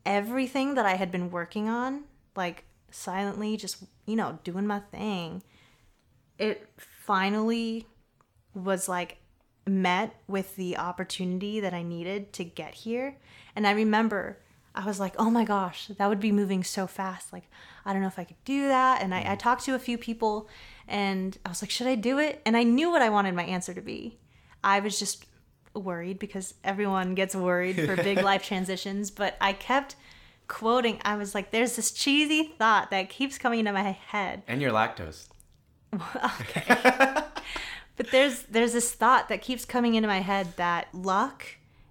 everything that I had been working on, like silently just, you know, doing my thing, it finally was like met with the opportunity that I needed to get here. And I remember I was like, oh my gosh, that would be moving so fast. Like, I don't know if I could do that. And I, I talked to a few people and I was like, should I do it? And I knew what I wanted my answer to be. I was just worried because everyone gets worried for big life transitions. But I kept quoting, I was like, there's this cheesy thought that keeps coming into my head. And you're lactose. Okay. but there's there's this thought that keeps coming into my head that luck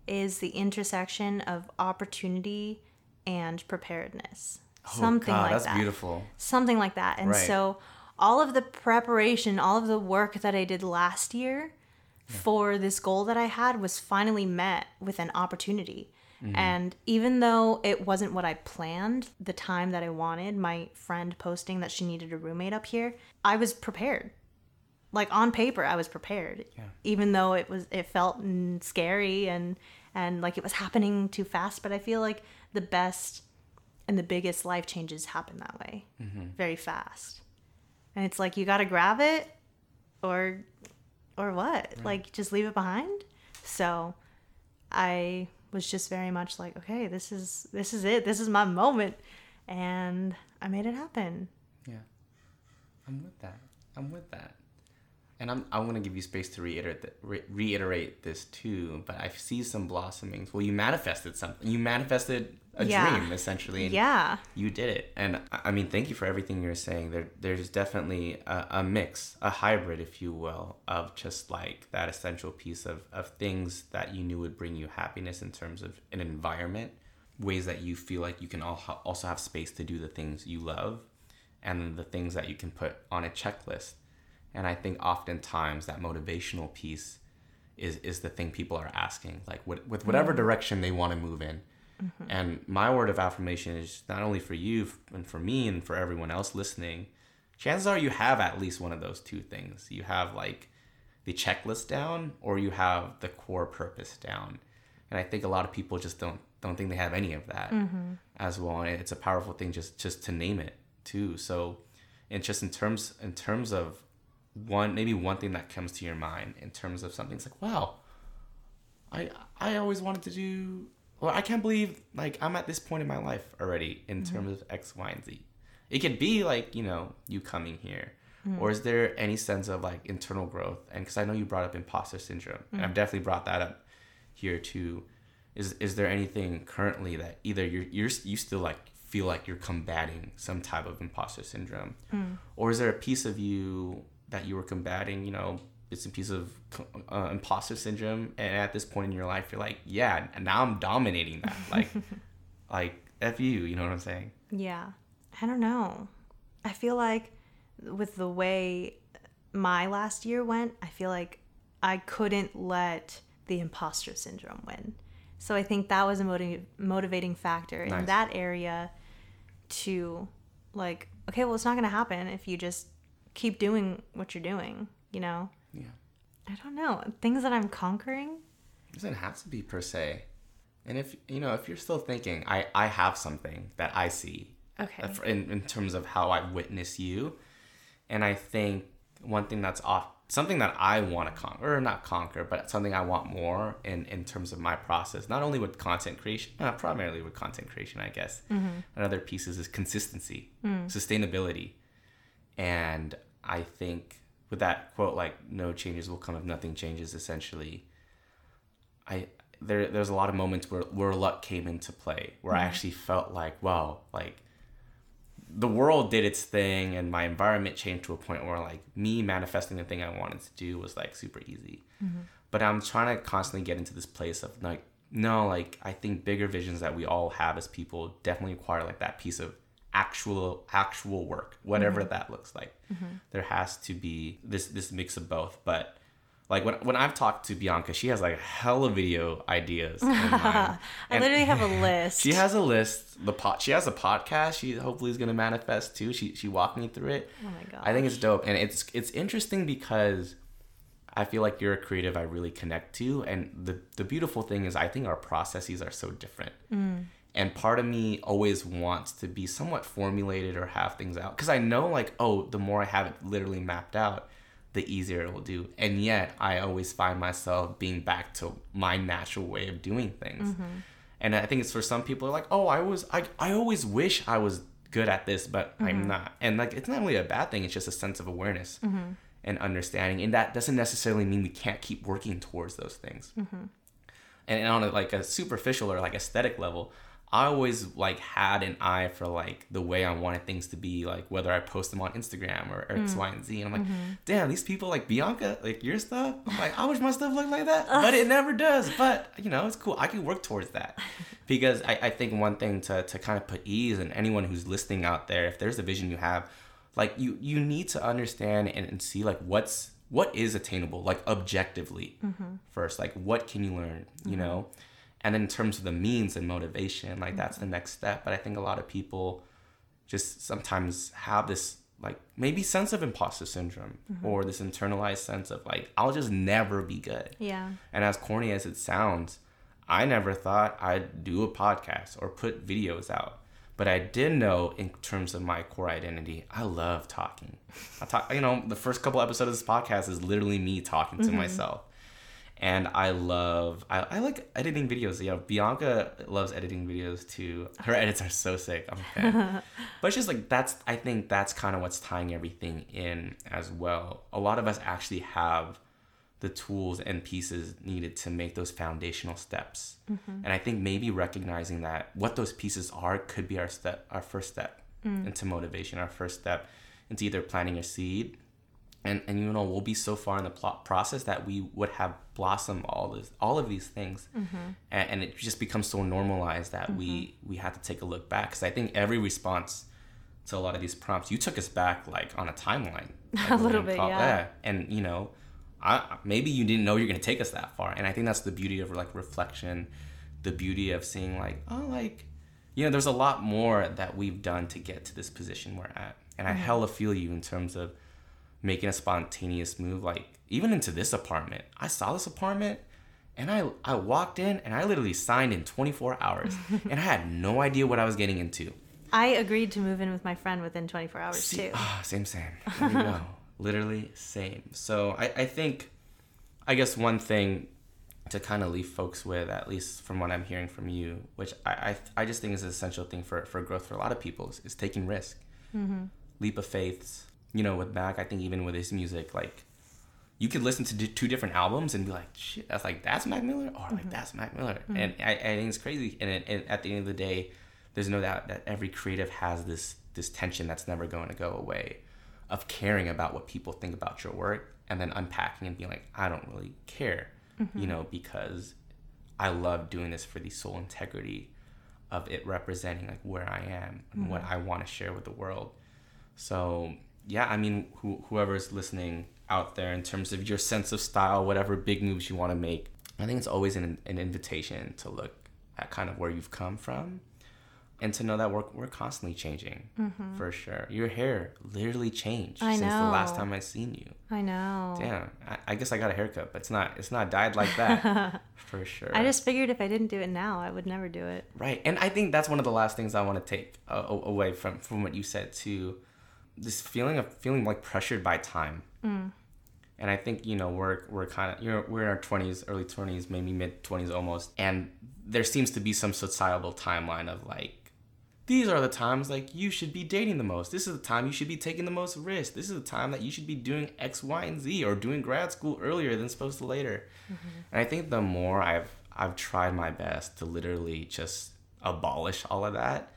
is the intersection of opportunity and preparedness. Something Oh, God, like that's that. beautiful. Something like that. And Right. so all of the preparation, all of the work that I did last year for this goal that I had was finally met with an opportunity. Mm-hmm. And even though it wasn't what I planned, the time that I wanted, my friend posting that she needed a roommate up here, I was prepared. Like on paper, I was prepared. Yeah. Even though it was it felt scary and and like it was happening too fast, but I feel like the best and the biggest life changes happen that way. Very fast. And it's like you got to grab it or or what? Like just leave it behind? So I was just very much like, okay, this is this is it. This is my moment and I made it happen. Yeah. I'm with that. I'm with that. And I'm I'm gonna give you space to reiterate th- re- reiterate this too. But I see some blossomings. Well, you manifested something. You manifested a Yeah. dream essentially. Yeah. You did it. And I mean, thank you for everything you're saying. There, there's definitely a, a mix, a hybrid, if you will, of just like that essential piece of, of things that you knew would bring you happiness in terms of an environment, ways that you feel like you can al- also have space to do the things you love, and the things that you can put on a checklist. And I think oftentimes that motivational piece is, is the thing people are asking, like with, with whatever mm-hmm. direction they want to move in. Mm-hmm. And my word of affirmation is not only for you and for me and for everyone else listening. Chances are you have at least one of those two things. You have like the checklist down, or you have the core purpose down. And I think a lot of people just don't don't think they have any of that mm-hmm. as well. And it's a powerful thing just just to name it too. So, and just in terms in terms of one maybe one thing that comes to your mind in terms of something, it's like wow, I I always wanted to do. Well, I can't believe like I'm at this point in my life already in mm-hmm. terms of X, Y, and Z. It could be like you know you coming here, mm-hmm. or is there any sense of like internal growth? And because I know you brought up imposter syndrome, and I've mm-hmm. definitely brought that up here too. Is is there anything currently that either you're you're you still like feel like you're combating some type of imposter syndrome, mm. or is there a piece of you that you were combating? You know, it's a piece of uh, imposter syndrome, and at this point in your life, you're like, yeah, and now I'm dominating that. Like, like f you. You know what I'm saying? Yeah. I don't know. I feel like with the way my last year went, I feel like I couldn't let the imposter syndrome win. So I think that was a motiv- motivating factor in that area to like, okay, well, it's not going to happen if you just keep doing what you're doing, you know? Yeah. I don't know. Things that I'm conquering. It doesn't have to be per se. And if you know, if you're still thinking, I I have something that I see Okay. uh, in in terms of how I witness you, and I think one thing that's off something that I want to conquer or not conquer, but something I want more in in terms of my process, not only with content creation, uh, primarily with content creation, I guess. Another pieces is consistency, sustainability, and I think with that quote like no changes will come if nothing changes essentially I there there's a lot of moments where where luck came into play where I mm-hmm. actually felt like wow like the world did its thing and my environment changed to a point where like me manifesting the thing I wanted to do was like super easy. Mm-hmm. But I'm trying to constantly get into this place of like no like I think bigger visions that we all have as people definitely require like that piece of actual actual work whatever mm-hmm. that looks like. Mm-hmm. There has to be this this mix of both but like when, when I've talked to Bianca, she has like a hella video ideas. I literally have a list. she has a list. The pot. She has a podcast. She hopefully is gonna manifest too. She she walked me through it. Oh my god. I think it's dope, and it's it's interesting because I feel like you're a creative I really connect to. And the, the beautiful thing is, I think our processes are so different. Mm. And part of me always wants to be somewhat formulated or have things out. Because I know, like, oh, the more I have it literally mapped out, the easier it will do. And yet, I always find myself being back to my natural way of doing things. Mm-hmm. And I think it's for some people like, oh, I was, I, I always wish I was good at this, but I'm mm-hmm. not. And like, it's not really a bad thing. It's just a sense of awareness mm-hmm. and understanding. And that doesn't necessarily mean we can't keep working towards those things. And on a, like a superficial or like aesthetic level, I always like had an eye for like the way I wanted things to be, like whether I post them on Instagram or X, mm. Y, and Z. And I'm like, mm-hmm. damn, these people like Bianca, like your stuff. I'm like, I wish my stuff looked like that, but it never does. But you know, it's cool. I can work towards that because I, I think one thing to to kind of put ease and anyone who's listening out there, if there's a vision you have, like you you need to understand and, and see like what's what is attainable like objectively mm-hmm. first like what can you learn you mm-hmm. know and then in terms of the means and motivation like that's the next step but i think a lot of people just sometimes have this like maybe sense of imposter syndrome mm-hmm. or this internalized sense of like i'll just never be good Yeah. and as corny as it sounds, I never thought I'd do a podcast or put videos out. But I did know in terms of my core identity, I love talking. I talk, you know, the first couple episodes of this podcast is literally me talking to mm-hmm. myself. And I love, I, I like editing videos. You know, Bianca loves editing videos too. Her edits are so sick. I'm a fan. but it's just like, that's, I think that's kind of what's tying everything in as well. A lot of us actually have the tools and pieces needed to make those foundational steps. Mm-hmm. And I think maybe recognizing that what those pieces are could be our step, our first step mm. into motivation, our first step into either planting a seed. And, and you know we'll be so far in the plot process that we would have blossomed all this all of these things. Mm-hmm. And, and it just becomes so normalized that we mm-hmm. we have to take a look back. Because i think every response to a lot of these prompts you took us back like on a timeline like, A little bit, yeah. and you know I, maybe you didn't know you're going to take us that far. And i think that's the beauty of like reflection the beauty of seeing like oh like you know there's a lot more that we've done to get to this position we're at. And i mm-hmm. hella feel you in terms of making a spontaneous move like even into this apartment i saw this apartment and i i walked in and i literally signed in 24 hours and i had no idea what i was getting into I agreed to move in with my friend within 24 hours See, too. ah, same, same. There you go. Literally same. So I, I think, I guess one thing to kind of leave folks with, at least from what I'm hearing from you, which I, I, I just think is an essential thing for, for growth for a lot of people, is, is taking risk. Leap of faiths. You know, with Mac, I think even with his music, like, you could listen to d- two different albums and be like, shit, that's like, that's Mac Miller? Or like, mm-hmm. that's Mac Miller. Mm-hmm. And I, I think it's crazy. And, it, and at the end of the day, there's no doubt that every creative has this this tension that's never going to go away of caring about what people think about your work and then unpacking and being like i don't really care mm-hmm. you know because i love doing this for the soul integrity of it representing like where i am and what i want to share with the world so yeah i mean who, whoever's listening out there in terms of your sense of style whatever big moves you want to make i think it's always an, an invitation to look at kind of where you've come from and to know that we're, we're constantly changing for sure your hair literally changed Mm-hmm. I since the last time i seen you I know. damn I, I guess i got a haircut but it's not it's not dyed like that for sure I just figured if I didn't do it now, I would never do it. Right, and I think that's one of the last things I want to take uh, away from from what you said too. This feeling of feeling like pressured by time, mm. and I think you know we're we're kind of you know we're in our twenties, early twenties, maybe mid twenties almost, and there seems to be some societal timeline of like these are the times like you should be dating the most. This is the time you should be taking the most risk. This is the time that you should be doing X, Y, and Z or doing grad school earlier than supposed to later. Mm-hmm. And I think the more I've I've tried my best to literally just abolish all of that,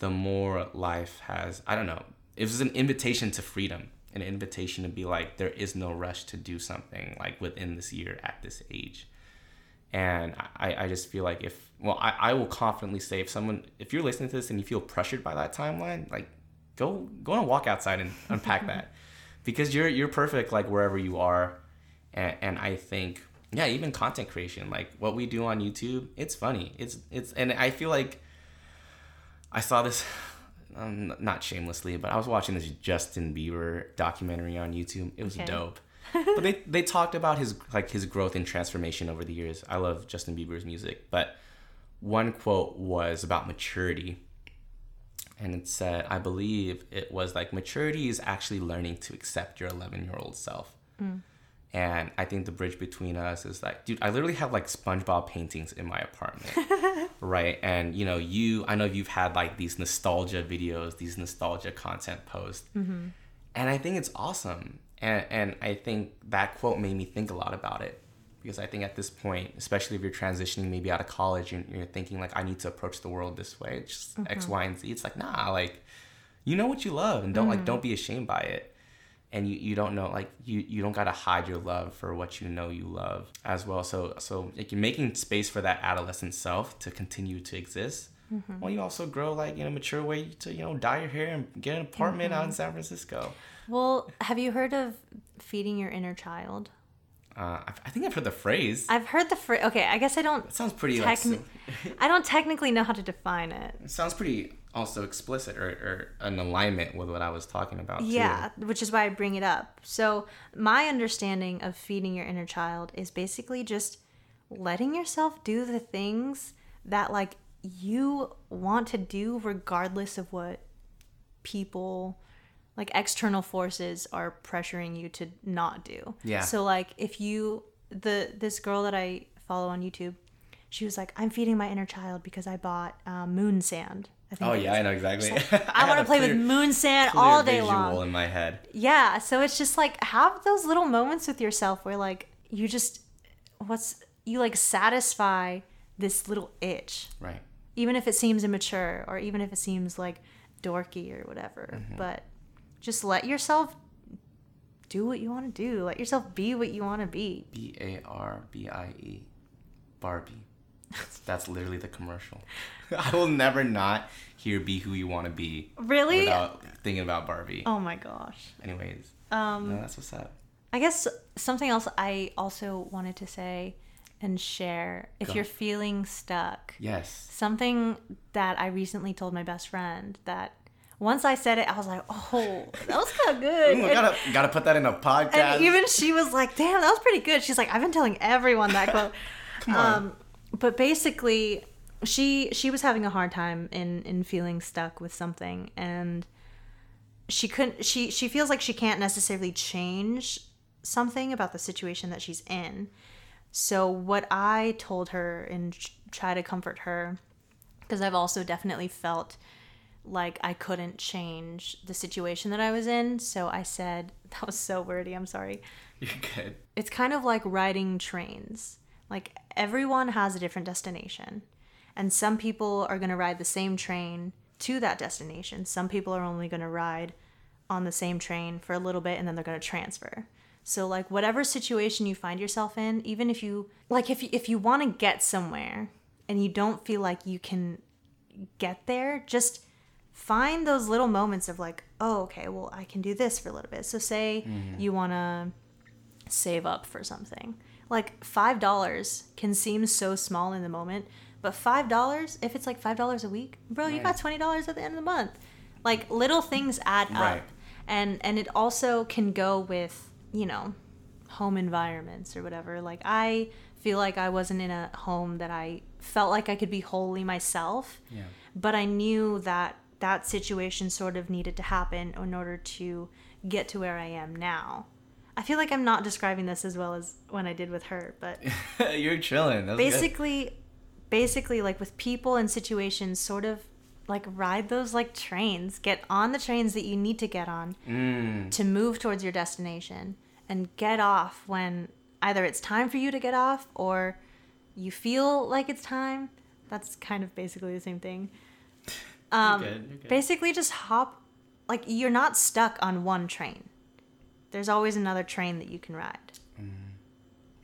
the more life has I don't know. It was an invitation to freedom, an invitation to be like there is no rush to do something like within this year at this age. And I, I just feel like if well I, I will confidently say if someone if you're listening to this and you feel pressured by that timeline, like go go on a walk outside and unpack that. Because you're you're perfect like wherever you are. And, and I think yeah, even content creation, like what we do on YouTube, it's funny. It's it's and I feel like I saw this um, not shamelessly, but I was watching this Justin Bieber documentary on YouTube. It was Okay. dope. but they they talked about his like his growth and transformation over the years. I love Justin Bieber's music, but one quote was about maturity. And it said, I believe it was like maturity is actually learning to accept your 11 year old self. And I think the bridge between us is like, dude, I literally have like SpongeBob paintings in my apartment, right? And you know, you, I know you've had like these nostalgia videos, these nostalgia content posts, mm-hmm. and I think it's awesome. And and I think that quote made me think a lot about it because I think at this point, especially if you're transitioning maybe out of college and you're thinking like, I need to approach the world this way, it's just X, mm-hmm. Y, and Z. It's like, nah, like, you know what you love, and don't like, mm. don't be ashamed by it and you, you don't know like you, you don't gotta hide your love for what you know you love as well. So so like you're making space for that adolescent self to continue to exist mm-hmm. while you also grow like in a mature way to you know dye your hair and get an apartment out in mm-hmm. san francisco? Well, have you heard of feeding your inner child? Uh, I, I think i've heard the phrase I've heard the phrase. Okay, I guess I don't. it sounds pretty like I don't technically know how to define it. it sounds pretty also explicit or, or an alignment with what i was talking about too. Yeah, which is why I bring it up. So, my understanding of feeding your inner child is basically just letting yourself do the things that like you want to do regardless of what people like external forces are pressuring you to not do. Yeah. So like if you the this girl that I follow on YouTube, she was like, "I'm feeding my inner child because I bought um, moon sand." I think oh yeah i know exactly I had want to play clear- with moon sand all day visual long. in my head Yeah, so it's just like have those little moments with yourself where like you just what's you like satisfy this little itch, right even if it seems immature or even if it seems like dorky or whatever. Mm-hmm. But just let yourself do what you want to do. Let yourself be what you want to be. B A R B I E. Barbie. That's, that's literally the commercial. I will never not hear Be Who You Want to Be Really? without thinking about Barbie. Oh my gosh. Anyways, Um no, that's what's up. I guess something else I also wanted to say and share if Go. you're feeling stuck. Yes. something that I recently told my best friend that once I said it, I was like, oh, that was kind of good. Ooh, gotta, gotta put that in a podcast. and even she was like, damn, that was pretty good. She's like, I've been telling everyone that quote. Come on. Um, but basically, she she was having a hard time in in feeling stuck with something, and she couldn't. She she feels like she can't necessarily change something about the situation that she's in. So what I told her and try to comfort her, because I've also definitely felt like I couldn't change the situation that I was in. So I said that was so wordy. I'm sorry You're good. it's kind of like riding trains. Like everyone has a different destination. And some people are going to ride the same train to that destination. Some people are only going to ride on the same train for a little bit and then they're going to transfer. So like whatever situation you find yourself in, even if you like if you, if you want to get somewhere and you don't feel like you can get there, just find those little moments of like, oh, okay, well, I can do this for a little bit. So say mm-hmm. you want to save up for something. Like five dollars can seem so small in the moment, but five dollars, if it's like five dollars a week, bro, you got twenty dollars at the end of the month. Like little things add Right. up, and and it also can go with you know home environments or whatever. Like I feel like I wasn't in a home that I felt like I could be wholly myself, Yeah. but I knew that that situation sort of needed to happen in order to get to where I am now. I feel like I'm not describing this as well as when I did with her, but You're chilling. That's good. basically basically like with people and situations sort of like ride those like trains, get on the trains that you need to get on Mm, to move towards your destination and get off when either it's time for you to get off or you feel like it's time. That's kind of basically the same thing. Um, you're good. You're good. basically just hop like you're not stuck on one train there's always another train that you can ride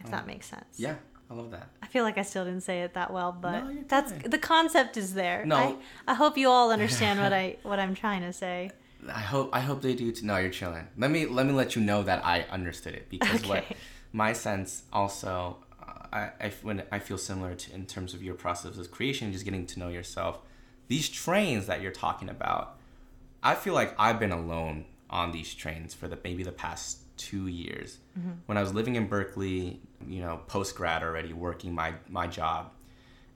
if that makes sense Mm. yeah, I love that. i feel like i still didn't say it that well but No, that's the concept is there No. I, I hope you all understand what i what i'm trying to say I hope I hope they do too. No, you're chilling. Let me let me let you know that I understood it because what my sense also uh, I, I when I feel similar to in terms of your process of creation, just getting to know yourself. These trains that you're talking about, I feel like I've been alone on these trains for the maybe the past two years. Mm-hmm. When I was living in Berkeley, you know, post grad already, working my, my job,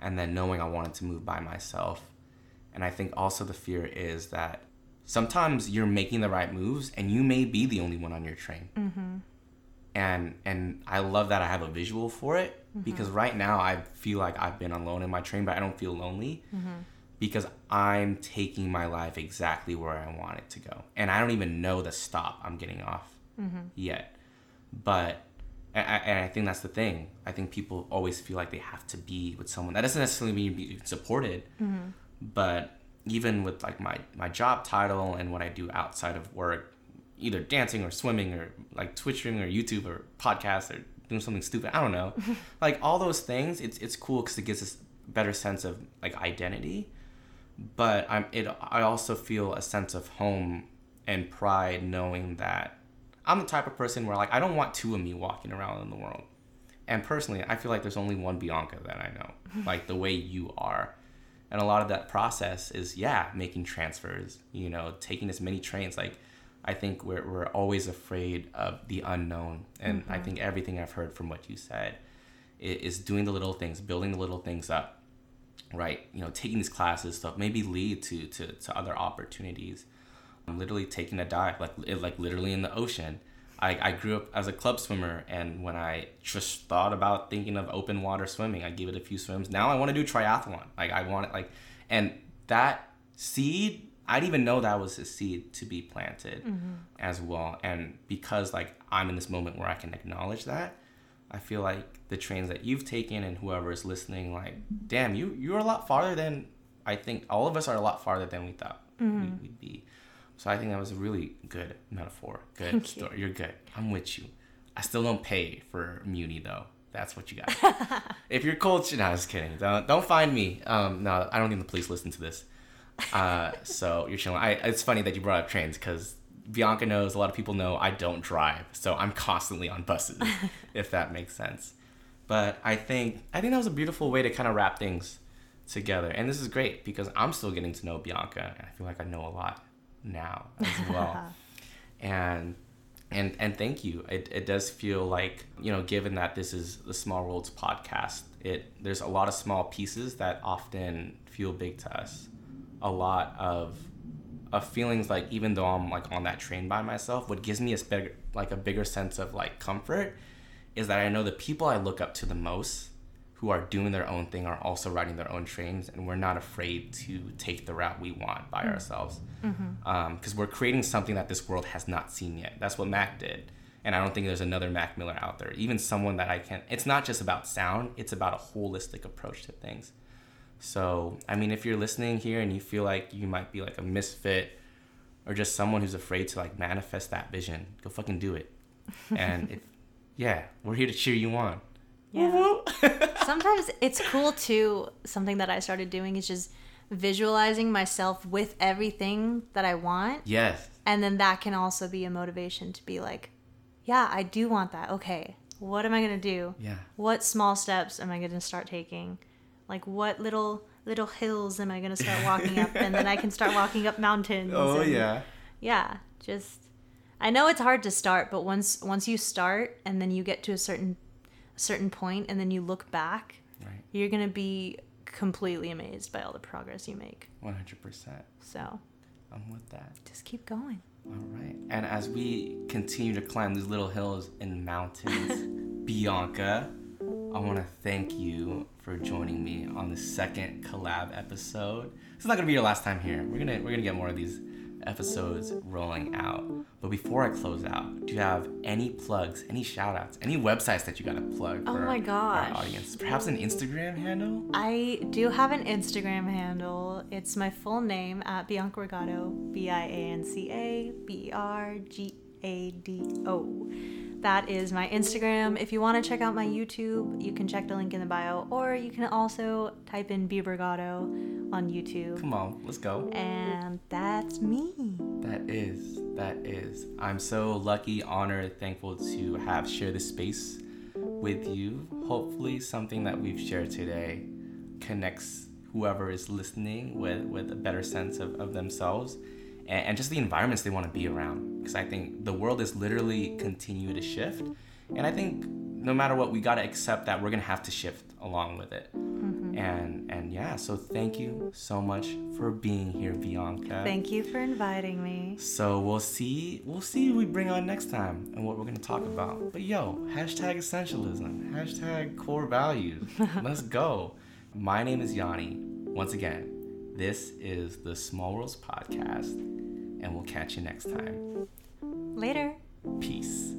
and then knowing I wanted to move by myself. And I think also the fear is that sometimes you're making the right moves and you may be the only one on your train. Mm-hmm. And and I love that I have a visual for it mm-hmm. because right now I feel like I've been alone in my train, but I don't feel lonely because I'm taking my life exactly where I want it to go. And I don't even know the stop I'm getting off mm-hmm. yet. But and I, and I think that's the thing. I think people always feel like they have to be with someone. That doesn't necessarily mean be supported, mm-hmm. but even with like my my job title and what I do outside of work, either dancing or swimming or like twitching or YouTube or podcast or doing something stupid. I don't know, like all those things. It's it's cool because it gives us better sense of like identity. But I'm it. I also feel a sense of home and pride knowing that I'm the type of person where like I don't want two of me walking around in the world. And personally, I feel like there's only one Bianca that I know, like the way you are. And a lot of that process is, yeah, making transfers, you know, taking as many trains. Like, I think we're, we're always afraid of the unknown. And I mm-hmm. think everything I've heard from what you said is doing the little things, building the little things up, right? You know, taking these classes to maybe lead to, to, to other opportunities. I'm literally taking a dive, like, li- like literally in the ocean. I, I grew up as a club swimmer, and when I just thought about thinking of open water swimming, I gave it a few swims. Now I want to do triathlon. Like I want it, like, and that seed, I didn't even know that was a seed to be planted mm-hmm. as well. And because like I'm in this moment where I can acknowledge that, I feel like the trains that you've taken and whoever is listening, like, damn, you you're a lot farther than I think all of us are a lot farther than we thought we, we'd be. So I think that was a really good metaphor. Good Thank you. story. You're good. I'm with you. I still don't pay for Muni though. That's what you got. if you're cold, no, I was kidding. Don't don't find me. Um, no, I don't think the police listen to this. Uh, so you're chilling. I, it's funny that you brought up trains because Bianca knows a lot of people know I don't drive, so I'm constantly on buses, if that makes sense. But I think I think that was a beautiful way to kind of wrap things together, and this is great because I'm still getting to know Bianca, and I feel like I know a lot now as well. and and and thank you. It, it does feel like you know, given that this is the Small Worlds podcast, it there's a lot of small pieces that often feel big to us. A lot of of feelings like even though I'm like on that train by myself, what gives me a bigger like a bigger sense of like comfort is that I know the people I look up to the most who are doing their own thing are also riding their own trains and we're not afraid to take the route we want by mm-hmm. ourselves. Mm-hmm. Um, because we're creating something that this world has not seen yet. That's what mac did. And i don't think there's another mac miller out there. Even someone that i can it's not just about sound it's about a holistic approach to things so i mean if you're listening here and you feel like you might be like a misfit or just someone who's afraid to like manifest that vision go fucking do it and if yeah we're here to cheer you on Yeah. Sometimes it's cool too. Something that I started doing is just visualizing myself with everything that I want. yes And then that can also be a motivation to be like, yeah, I do want that. Okay. What am I going to do? yeah What small steps am I going to start taking? Like what little little hills am I going to start walking up? And then I can start walking up mountains. oh and- yeah. Yeah just i know it's hard to start but once once you start and then you get to a certain a certain point and then you look back right. you're gonna be completely amazed by all the progress you make. 100% so i'm with that. just keep going. All right. And as we continue to climb these little hills and mountains, Bianca, I want to thank you for joining me on the second collab episode. It's not gonna be your last time here. We're gonna we're gonna get more of these episodes rolling out. But before I close out, do you have any plugs, any shout outs, any websites that you gotta plug Oh for my gosh. our audience? Perhaps an Instagram handle? i do have an instagram handle it's my full name at Bianca Bergado b-i-a-n-c-a-b-r-g-a-d-o that is my instagram if you want to check out my youtube you can check the link in the bio or you can also type in Bergado on youtube Come on, let's go. And that's me. That is, that is. I'm so lucky, honored, thankful to have shared this space with you. Hopefully, something that we've shared today connects whoever is listening with, with a better sense of, of themselves and, and just the environments they want to be around. Because I think the world is literally continuing to shift, and I think no matter what, we gotta accept that we're gonna have to shift along with it. Mm-hmm. And and yeah, so thank you so much for being here, Bianca. Thank you for inviting me. So we'll see we'll see who we bring on next time and what we're gonna talk about. But yo, hashtag essentialism, hashtag core values. Let's go. My name is Yanni. Once again, this is the Small Worlds Podcast, and we'll catch you next time. Later. Peace.